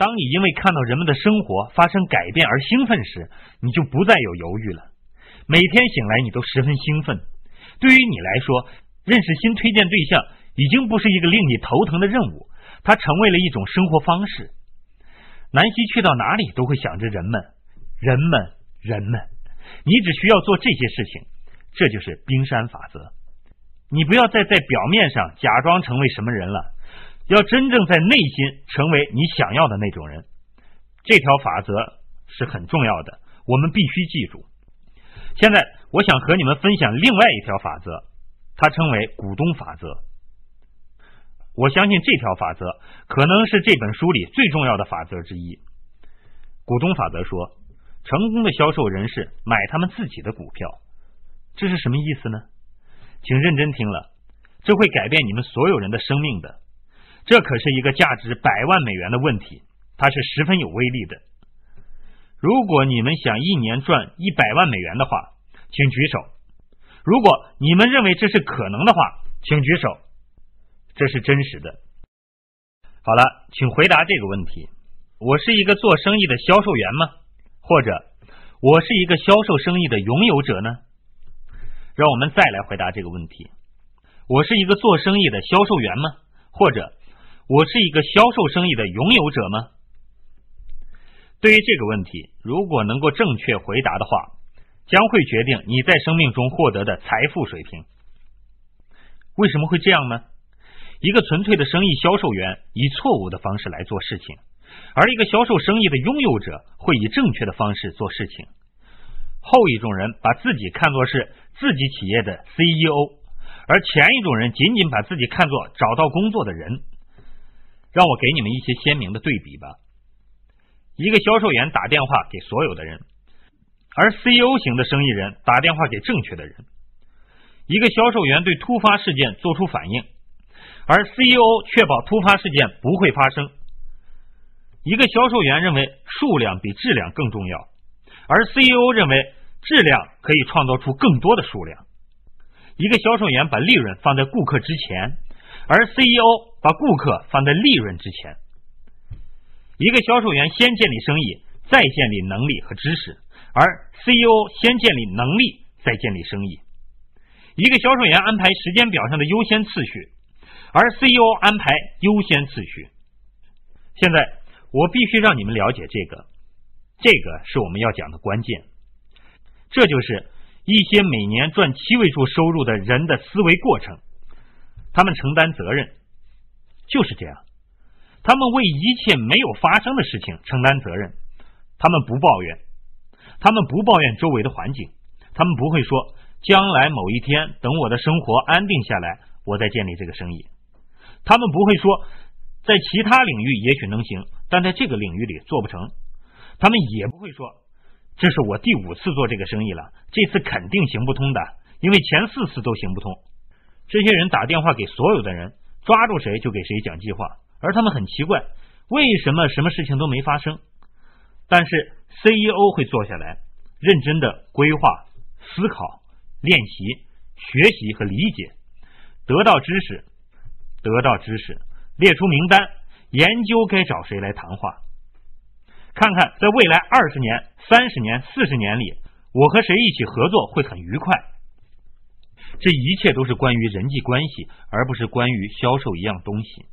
当你因为看到人们的生活发生改变而兴奋时，你就不再有犹豫了。每天醒来，你都十分兴奋。对于你来说，认识新推荐对象已经不是一个令你头疼的任务，它成为了一种生活方式。南希去到哪里都会想着人们，人们，人们。你只需要做这些事情，这就是冰山法则。你不要再在表面上假装成为什么人了，要真正在内心成为你想要的那种人。这条法则是很重要的，我们必须记住。现在，我想和你们分享另外一条法则，它称为股东法则。我相信这条法则可能是这本书里最重要的法则之一。股东法则说，成功的销售人士买他们自己的股票，这是什么意思呢？请认真听了，这会改变你们所有人的生命的。这可是一个价值百万美元的问题，它是十分有威力的。如果你们想一年赚一百万美元的话，请举手。如果你们认为这是可能的话，请举手。这是真实的。好了，请回答这个问题：我是一个做生意的销售员吗？或者我是一个销售生意的拥有者呢？让我们再来回答这个问题：我是一个做生意的销售员吗？或者我是一个销售生意的拥有者吗？对于这个问题，如果能够正确回答的话，将会决定你在生命中获得的财富水平。为什么会这样呢？一个纯粹的生意销售员以错误的方式来做事情，而一个销售生意的拥有者会以正确的方式做事情。后一种人把自己看作是自己企业的 CEO，而前一种人仅仅把自己看作找到工作的人。让我给你们一些鲜明的对比吧。一个销售员打电话给所有的人，而 CEO 型的生意人打电话给正确的人。一个销售员对突发事件做出反应，而 CEO 确保突发事件不会发生。一个销售员认为数量比质量更重要，而 CEO 认为质量可以创造出更多的数量。一个销售员把利润放在顾客之前，而 CEO 把顾客放在利润之前。一个销售员先建立生意，再建立能力和知识，而 CEO 先建立能力，再建立生意。一个销售员安排时间表上的优先次序，而 CEO 安排优先次序。现在我必须让你们了解这个，这个是我们要讲的关键。这就是一些每年赚七位数收入的人的思维过程，他们承担责任，就是这样。他们为一切没有发生的事情承担责任，他们不抱怨，他们不抱怨周围的环境，他们不会说将来某一天等我的生活安定下来，我再建立这个生意。他们不会说在其他领域也许能行，但在这个领域里做不成。他们也不会说这是我第五次做这个生意了，这次肯定行不通的，因为前四次都行不通。这些人打电话给所有的人，抓住谁就给谁讲计划。而他们很奇怪，为什么什么事情都没发生？但是 CEO 会坐下来，认真的规划、思考、练习、学习和理解，得到知识，得到知识，列出名单，研究该找谁来谈话，看看在未来二十年、三十年、四十年里，我和谁一起合作会很愉快。这一切都是关于人际关系，而不是关于销售一样东西。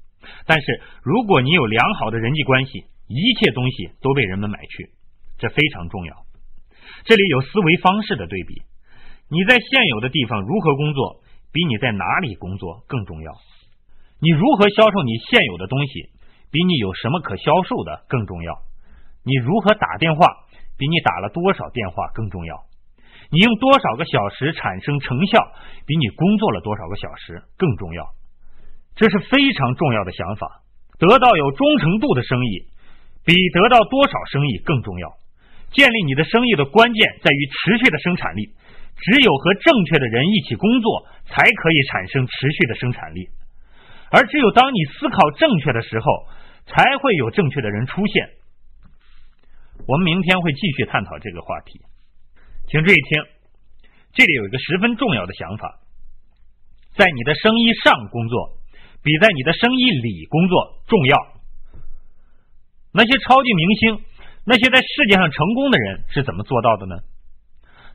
但是，如果你有良好的人际关系，一切东西都被人们买去，这非常重要。这里有思维方式的对比：你在现有的地方如何工作，比你在哪里工作更重要；你如何销售你现有的东西，比你有什么可销售的更重要；你如何打电话，比你打了多少电话更重要；你用多少个小时产生成效，比你工作了多少个小时更重要。这是非常重要的想法。得到有忠诚度的生意，比得到多少生意更重要。建立你的生意的关键在于持续的生产力。只有和正确的人一起工作，才可以产生持续的生产力。而只有当你思考正确的时候，才会有正确的人出现。我们明天会继续探讨这个话题，请注意听。这里有一个十分重要的想法：在你的生意上工作。比在你的生意里工作重要。那些超级明星，那些在世界上成功的人是怎么做到的呢？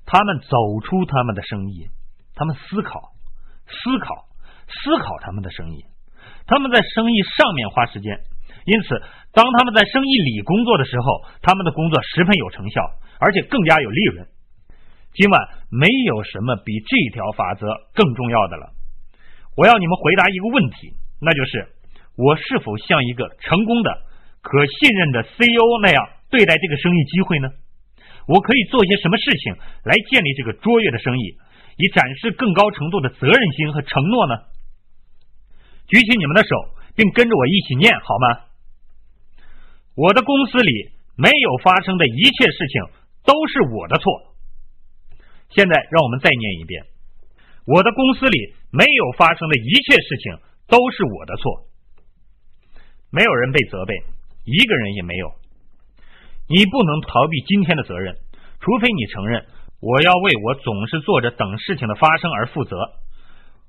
他们走出他们的生意，他们思考、思考、思考他们的生意，他们在生意上面花时间。因此，当他们在生意里工作的时候，他们的工作十分有成效，而且更加有利润。今晚没有什么比这条法则更重要的了。我要你们回答一个问题，那就是：我是否像一个成功的、可信任的 CEO 那样对待这个生意机会呢？我可以做些什么事情来建立这个卓越的生意，以展示更高程度的责任心和承诺呢？举起你们的手，并跟着我一起念好吗？我的公司里没有发生的一切事情都是我的错。现在让我们再念一遍：我的公司里没有发生的一切事情都是我的错。没有人被责备，一个人也没有。你不能逃避今天的责任，除非你承认我要为我总是做着等事情的发生而负责。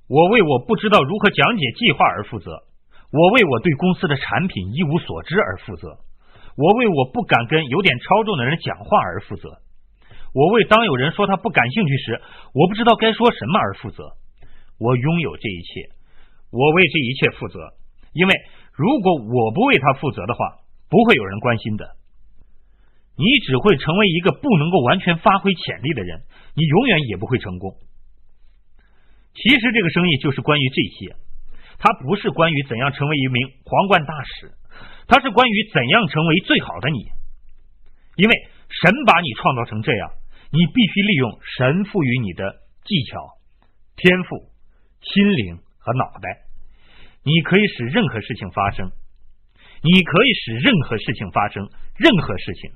我为我不知道如何讲解计划而负责。我为我对公司的产品一无所知而负责。我为我不敢跟有点超重的人讲话而负责。我为当有人说他不感兴趣时，我不知道该说什么而负责。我拥有这一切，我为这一切负责。因为如果我不为他负责的话，不会有人关心的。你只会成为一个不能够完全发挥潜力的人，你永远也不会成功。其实这个生意就是关于这些，它不是关于怎样成为一名皇冠大使。它是关于怎样成为最好的你，因为神把你创造成这样，你必须利用神赋予你的技巧、天赋、心灵和脑袋，你可以使任何事情发生，你可以使任何事情发生，任何事情，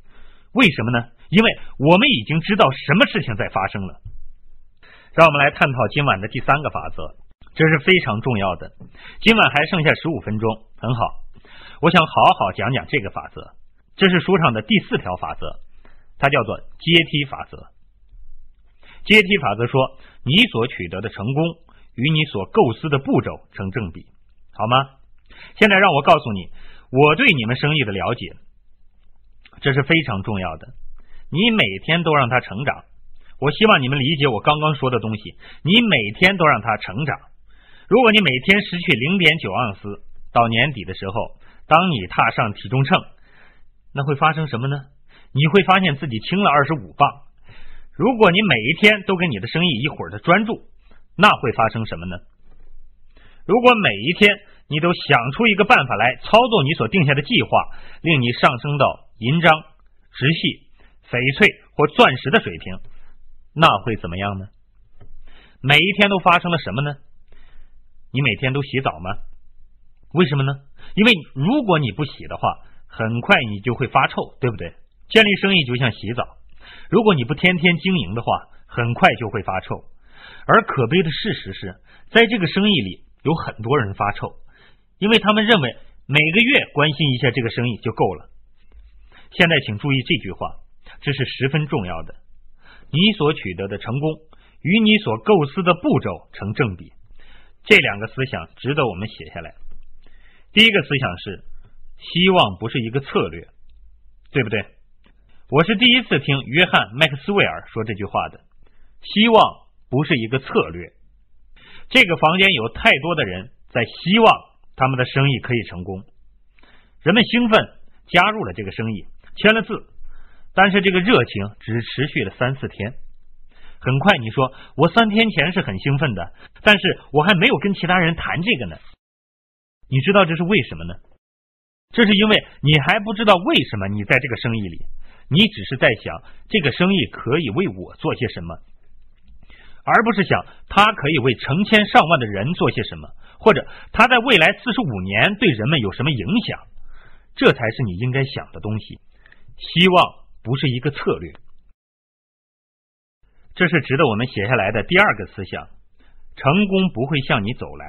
为什么呢？因为我们已经知道什么事情在发生了。让我们来探讨今晚的第三个法则，这是非常重要的。今晚还剩下十五分钟，很好。我想好好讲讲这个法则，这是书上的第四条法则，它叫做阶梯法则。阶梯法则说，你所取得的成功与你所构思的步骤成正比，好吗？现在让我告诉你，我对你们生意的了解，这是非常重要的。你每天都让它成长，我希望你们理解我刚刚说的东西。你每天都让它成长。如果你每天失去零点九盎司，到年底的时候。当你踏上体重秤，那会发生什么呢？你会发现自己轻了二十五磅。如果你每一天都跟你的生意一会儿的专注，那会发生什么呢？如果每一天你都想出一个办法来操作你所定下的计划，令你上升到银章、直系、翡翠或钻石的水平，那会怎么样呢？每一天都发生了什么呢？你每天都洗澡吗？为什么呢？因为如果你不洗的话，很快你就会发臭，对不对？建立生意就像洗澡，如果你不天天经营的话，很快就会发臭。而可悲的事实是，在这个生意里有很多人发臭，因为他们认为每个月关心一下这个生意就够了。现在请注意这句话，这是十分重要的。你所取得的成功与你所构思的步骤成正比，这两个思想值得我们写下来。第一个思想是，希望不是一个策略，对不对？我是第一次听约翰麦克斯韦尔说这句话的。希望不是一个策略。这个房间有太多的人在希望他们的生意可以成功，人们兴奋加入了这个生意，签了字，但是这个热情只持续了三四天。很快你说，我三天前是很兴奋的，但是我还没有跟其他人谈这个呢。你知道这是为什么呢？这是因为你还不知道为什么你在这个生意里，你只是在想这个生意可以为我做些什么，而不是想他可以为成千上万的人做些什么，或者他在未来四十五年对人们有什么影响。这才是你应该想的东西。希望不是一个策略，这是值得我们写下来的第二个思想。成功不会向你走来。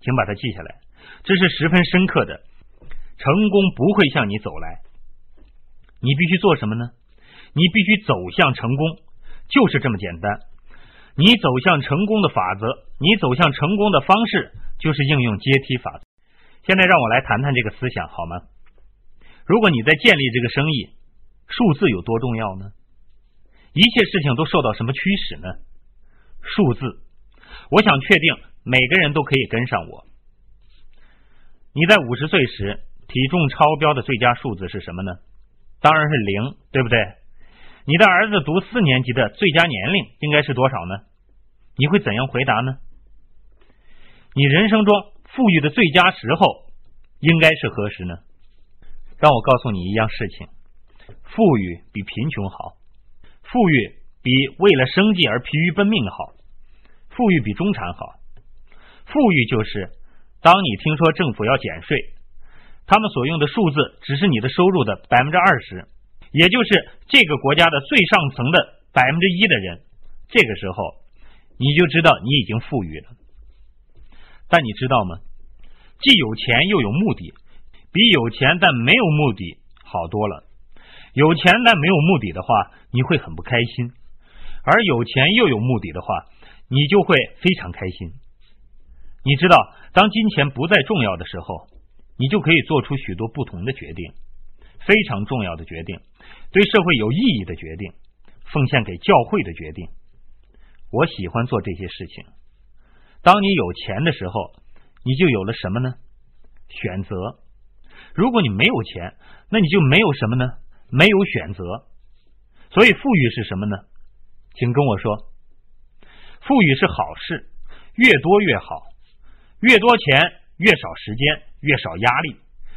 请把它记下来，这是十分深刻的。成功不会向你走来，你必须做什么呢？你必须走向成功，就是这么简单。你走向成功的法则，你走向成功的方式，就是应用阶梯法则。现在让我来谈谈这个思想好吗？如果你在建立这个生意，数字有多重要呢？一切事情都受到什么驱使呢？数字。我想确定每个人都可以跟上我。你在五十岁时体重超标的最佳数字是什么呢？当然是零，对不对？你的儿子读四年级的最佳年龄应该是多少呢？你会怎样回答呢？你人生中富裕的最佳时候应该是何时呢？让我告诉你一样事情：富裕比贫穷好，富裕比为了生计而疲于奔命好。富裕比中产好，富裕就是当你听说政府要减税，他们所用的数字只是你的收入的百分之二十，也就是这个国家的最上层的百分之一的人，这个时候你就知道你已经富裕了。但你知道吗？既有钱又有目的，比有钱但没有目的好多了。有钱但没有目的的话，你会很不开心；而有钱又有目的的话，你就会非常开心。你知道，当金钱不再重要的时候，你就可以做出许多不同的决定，非常重要的决定，对社会有意义的决定，奉献给教会的决定。我喜欢做这些事情。当你有钱的时候，你就有了什么呢？选择。如果你没有钱，那你就没有什么呢？没有选择。所以，富裕是什么呢？请跟我说。富裕是好事，越多越好，越多钱越少时间越少压力。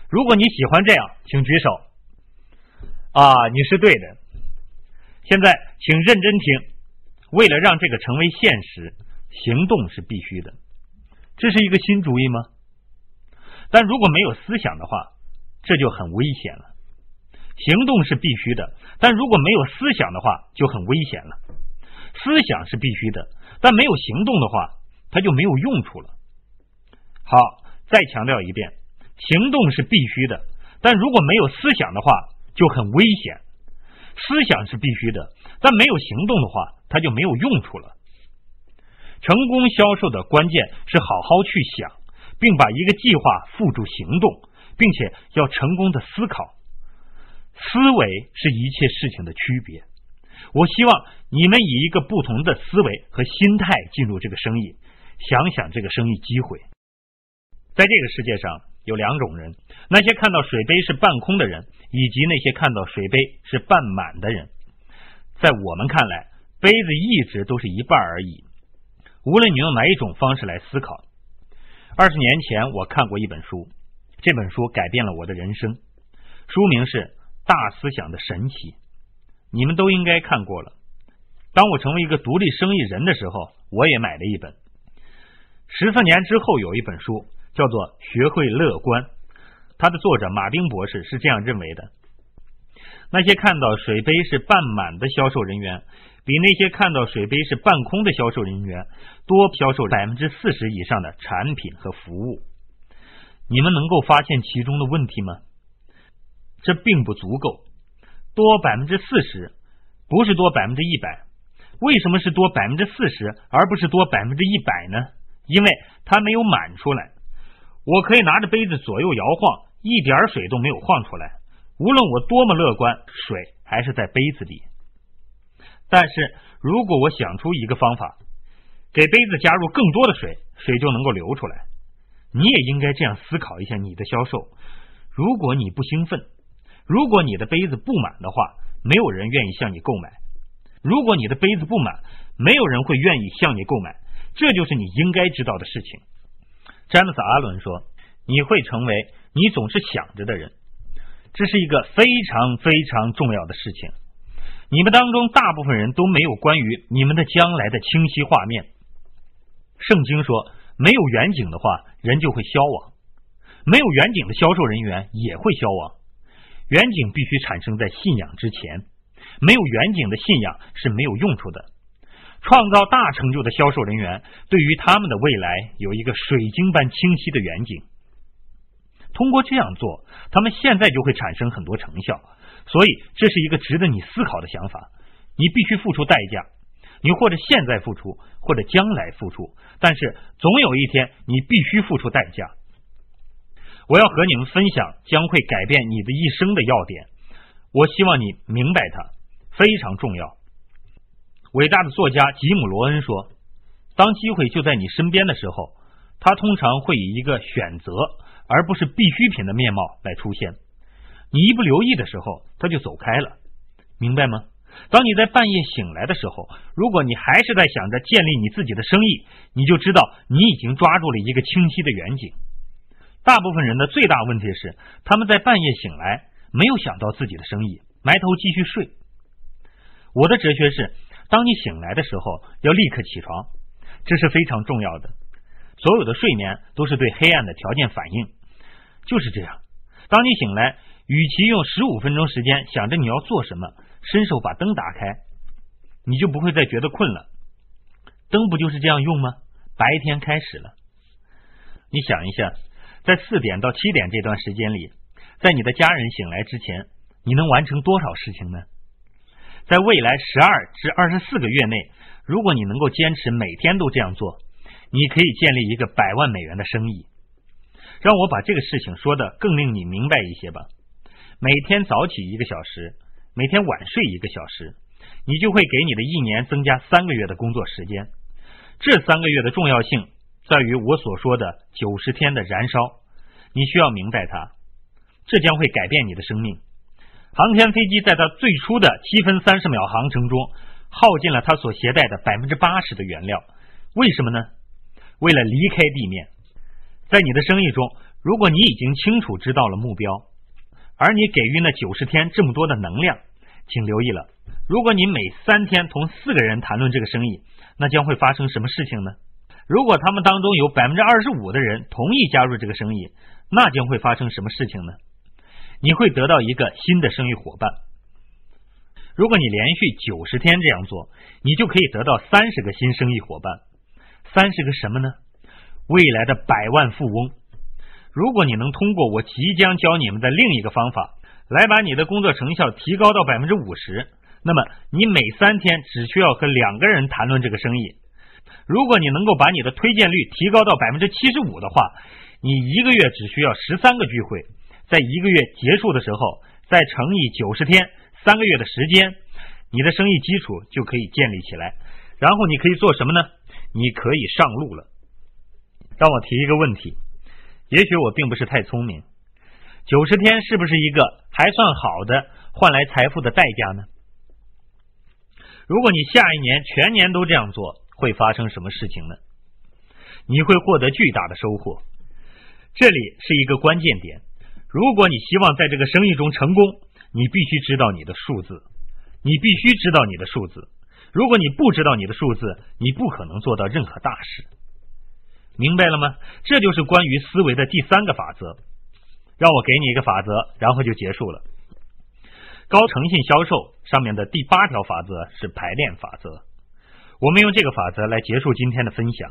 如果你喜欢这样，请举手。啊，你是对的。现在请认真听，为了让这个成为现实，行动是必须的。这是一个新主意吗？但如果没有思想的话，这就很危险了。行动是必须的，但如果没有思想的话，就很危险了。思想是必须的。但没有行动的话，它就没有用处了。好，再强调一遍，行动是必须的，但如果没有思想的话，就很危险。思想是必须的，但没有行动的话，它就没有用处了。成功销售的关键是好好去想，并把一个计划付诸行动，并且要成功的思考。思维是一切事情的区别。我希望你们以一个不同的思维和心态进入这个生意，想想这个生意机会。在这个世界上有两种人：那些看到水杯是半空的人，以及那些看到水杯是半满的人。在我们看来，杯子一直都是一半而已。无论你用哪一种方式来思考。二十年前我看过一本书，这本书改变了我的人生。书名是《大思想的神奇》。你们都应该看过了。当我成为一个独立生意人的时候，我也买了一本。十四年之后，有一本书叫做《学会乐观》，它的作者马丁博士是这样认为的：那些看到水杯是半满的销售人员，比那些看到水杯是半空的销售人员多销售百分之四十以上的产品和服务。你们能够发现其中的问题吗？这并不足够。多百分之四十，不是多百分之一百。为什么是多百分之四十，而不是多百分之一百呢？因为它没有满出来。我可以拿着杯子左右摇晃，一点水都没有晃出来。无论我多么乐观，水还是在杯子里。但是如果我想出一个方法，给杯子加入更多的水，水就能够流出来。你也应该这样思考一下你的销售。如果你不兴奋。如果你的杯子不满的话，没有人愿意向你购买；如果你的杯子不满，没有人会愿意向你购买。这就是你应该知道的事情。詹姆斯·阿伦说：“你会成为你总是想着的人，这是一个非常非常重要的事情。你们当中大部分人都没有关于你们的将来的清晰画面。圣经说，没有远景的话，人就会消亡；没有远景的销售人员也会消亡。”远景必须产生在信仰之前，没有远景的信仰是没有用处的。创造大成就的销售人员对于他们的未来有一个水晶般清晰的远景。通过这样做，他们现在就会产生很多成效。所以，这是一个值得你思考的想法。你必须付出代价，你或者现在付出，或者将来付出，但是总有一天你必须付出代价。我要和你们分享将会改变你的一生的要点。我希望你明白它非常重要。伟大的作家吉姆·罗恩说：“当机会就在你身边的时候，它通常会以一个选择而不是必需品的面貌来出现。你一不留意的时候，它就走开了。明白吗？当你在半夜醒来的时候，如果你还是在想着建立你自己的生意，你就知道你已经抓住了一个清晰的远景。大部分人的最大问题是，他们在半夜醒来。”没有想到自己的生意，埋头继续睡。我的哲学是：当你醒来的时候，要立刻起床，这是非常重要的。所有的睡眠都是对黑暗的条件反应，就是这样。当你醒来，与其用十五分钟时间想着你要做什么，伸手把灯打开，你就不会再觉得困了。灯不就是这样用吗？白天开始了。你想一下，在四点到七点这段时间里。在你的家人醒来之前，你能完成多少事情呢？在未来十二至二十四个月内，如果你能够坚持每天都这样做，你可以建立一个百万美元的生意。让我把这个事情说的更令你明白一些吧。每天早起一个小时，每天晚睡一个小时，你就会给你的一年增加三个月的工作时间。这三个月的重要性在于我所说的九十天的燃烧，你需要明白它。这将会改变你的生命。航天飞机在它最初的七分三十秒航程中，耗尽了它所携带的百分之八十的原料。为什么呢？为了离开地面。在你的生意中，如果你已经清楚知道了目标，而你给予那九十天这么多的能量，请留意了。如果你每三天同四个人谈论这个生意，那将会发生什么事情呢？如果他们当中有百分之二十五的人同意加入这个生意，那将会发生什么事情呢？你会得到一个新的生意伙伴。如果你连续九十天这样做，你就可以得到三十个新生意伙伴。三十个什么呢？未来的百万富翁。如果你能通过我即将教你们的另一个方法，来把你的工作成效提高到百分之五十，那么你每三天只需要和两个人谈论这个生意。如果你能够把你的推荐率提高到百分之七十五的话，你一个月只需要十三个聚会。在一个月结束的时候，再乘以九十天，三个月的时间，你的生意基础就可以建立起来。然后你可以做什么呢？你可以上路了。让我提一个问题，也许我并不是太聪明。九十天是不是一个还算好的换来财富的代价呢？如果你下一年全年都这样做，会发生什么事情呢？你会获得巨大的收获。这里是一个关键点。如果你希望在这个生意中成功，你必须知道你的数字，你必须知道你的数字。如果你不知道你的数字，你不可能做到任何大事。明白了吗？这就是关于思维的第三个法则。让我给你一个法则，然后就结束了。高诚信销售上面的第八条法则是排练法则。我们用这个法则来结束今天的分享。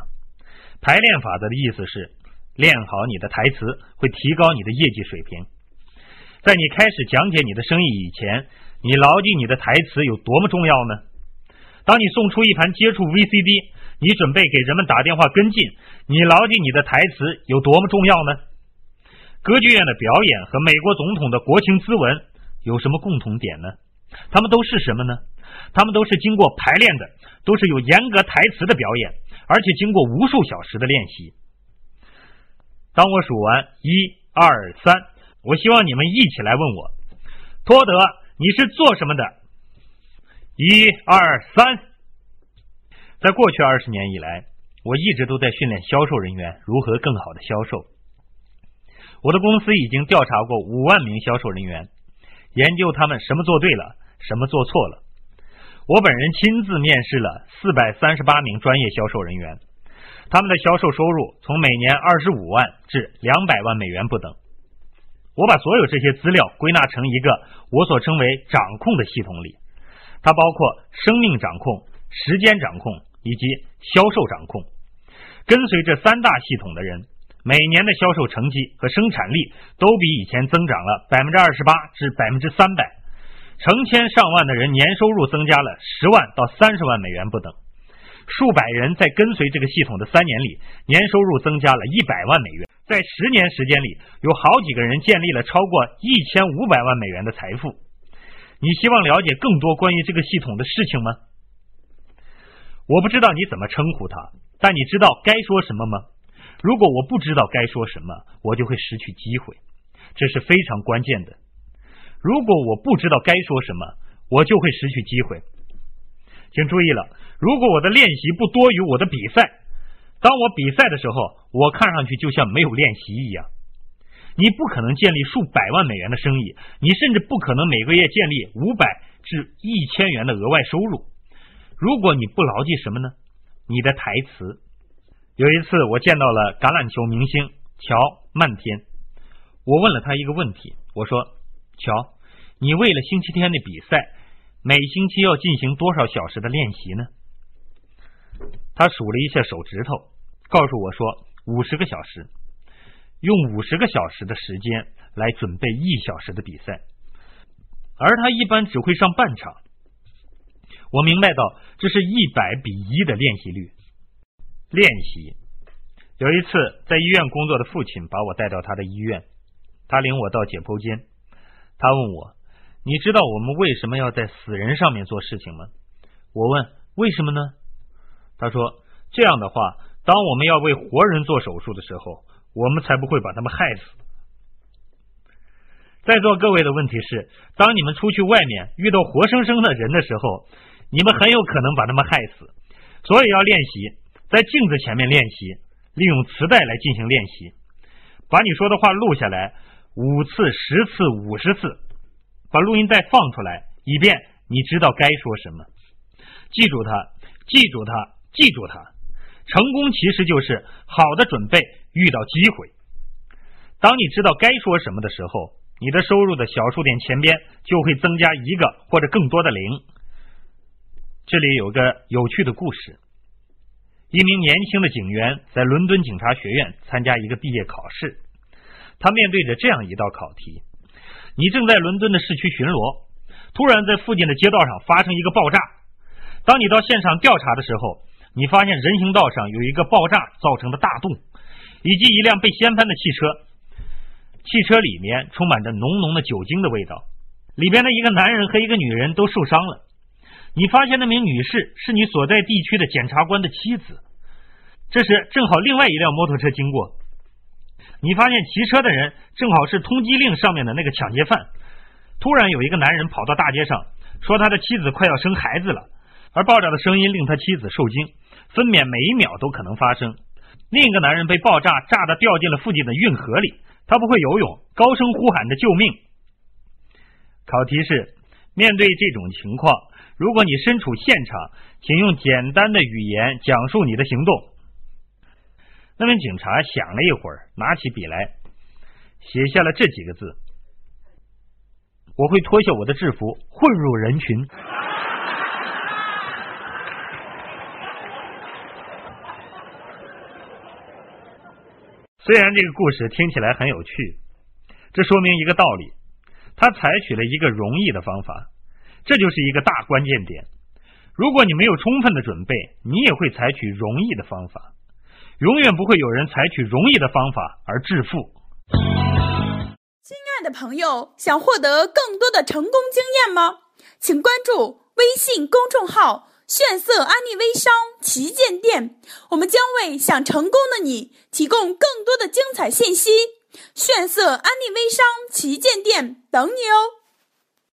排练法则的意思是。练好你的台词会提高你的业绩水平。在你开始讲解你的生意以前，你牢记你的台词有多么重要呢？当你送出一盘接触 VCD，你准备给人们打电话跟进，你牢记你的台词有多么重要呢？歌剧院的表演和美国总统的国情咨文有什么共同点呢？他们都是什么呢？他们都是经过排练的，都是有严格台词的表演，而且经过无数小时的练习。当我数完一二三，我希望你们一起来问我：托德，你是做什么的？一二三，在过去二十年以来，我一直都在训练销售人员如何更好的销售。我的公司已经调查过五万名销售人员，研究他们什么做对了，什么做错了。我本人亲自面试了四百三十八名专业销售人员。他们的销售收入从每年二十五万至两百万美元不等。我把所有这些资料归纳成一个我所称为“掌控”的系统里，它包括生命掌控、时间掌控以及销售掌控。跟随这三大系统的人，每年的销售成绩和生产力都比以前增长了百分之二十八至百分之三百。成千上万的人年收入增加了十万到三十万美元不等。数百人在跟随这个系统的三年里，年收入增加了一百万美元。在十年时间里，有好几个人建立了超过一千五百万美元的财富。你希望了解更多关于这个系统的事情吗？我不知道你怎么称呼他，但你知道该说什么吗？如果我不知道该说什么，我就会失去机会，这是非常关键的。如果我不知道该说什么，我就会失去机会。请注意了，如果我的练习不多于我的比赛，当我比赛的时候，我看上去就像没有练习一样。你不可能建立数百万美元的生意，你甚至不可能每个月建立五百至一千元的额外收入。如果你不牢记什么呢？你的台词。有一次，我见到了橄榄球明星乔曼天，我问了他一个问题，我说：“乔，你为了星期天的比赛，每星期要进行多少小时的练习呢？”他数了一下手指头，告诉我说：“五十个小时。”用五十个小时的时间来准备一小时的比赛，而他一般只会上半场。我明白到这是一百比一的练习率。练习。有一次在医院工作的父亲把我带到他的医院，他领我到解剖间，他问我：“你知道我们为什么要在死人上面做事情吗？”我问：“为什么呢？”他说：“这样的话，当我们要为活人做手术的时候。”我们才不会把他们害死。在座各位的问题是：当你们出去外面遇到活生生的人的时候，你们很有可能把他们害死，所以要练习在镜子前面练习，利用磁带来进行练习，把你说的话录下来五次、十次、五十次，把录音带放出来，以便你知道该说什么。记住它，记住它，记住它。成功其实就是好的准备。遇到机会，当你知道该说什么的时候，你的收入的小数点前边就会增加一个或者更多的零。这里有个有趣的故事：一名年轻的警员在伦敦警察学院参加一个毕业考试，他面对着这样一道考题：你正在伦敦的市区巡逻，突然在附近的街道上发生一个爆炸。当你到现场调查的时候，你发现人行道上有一个爆炸造成的大洞。以及一辆被掀翻的汽车，汽车里面充满着浓浓的酒精的味道，里边的一个男人和一个女人都受伤了。你发现那名女士是你所在地区的检察官的妻子。这时正好另外一辆摩托车经过，你发现骑车的人正好是通缉令上面的那个抢劫犯。突然有一个男人跑到大街上，说他的妻子快要生孩子了，而爆炸的声音令他妻子受惊，分娩每一秒都可能发生。另一个男人被爆炸炸的掉进了附近的运河里，他不会游泳，高声呼喊着救命。考题是：面对这种情况，如果你身处现场，请用简单的语言讲述你的行动。那名警察想了一会儿，拿起笔来，写下了这几个字：“我会脱下我的制服，混入人群。”虽然这个故事听起来很有趣，这说明一个道理：他采取了一个容易的方法，这就是一个大关键点。如果你没有充分的准备，你也会采取容易的方法。永远不会有人采取容易的方法而致富。亲爱的朋友，想获得更多的成功经验吗？请关注微信公众号。炫色安利微商旗舰店，我们将为想成功的你提供更多的精彩信息。炫色安利微商旗舰店等你哦。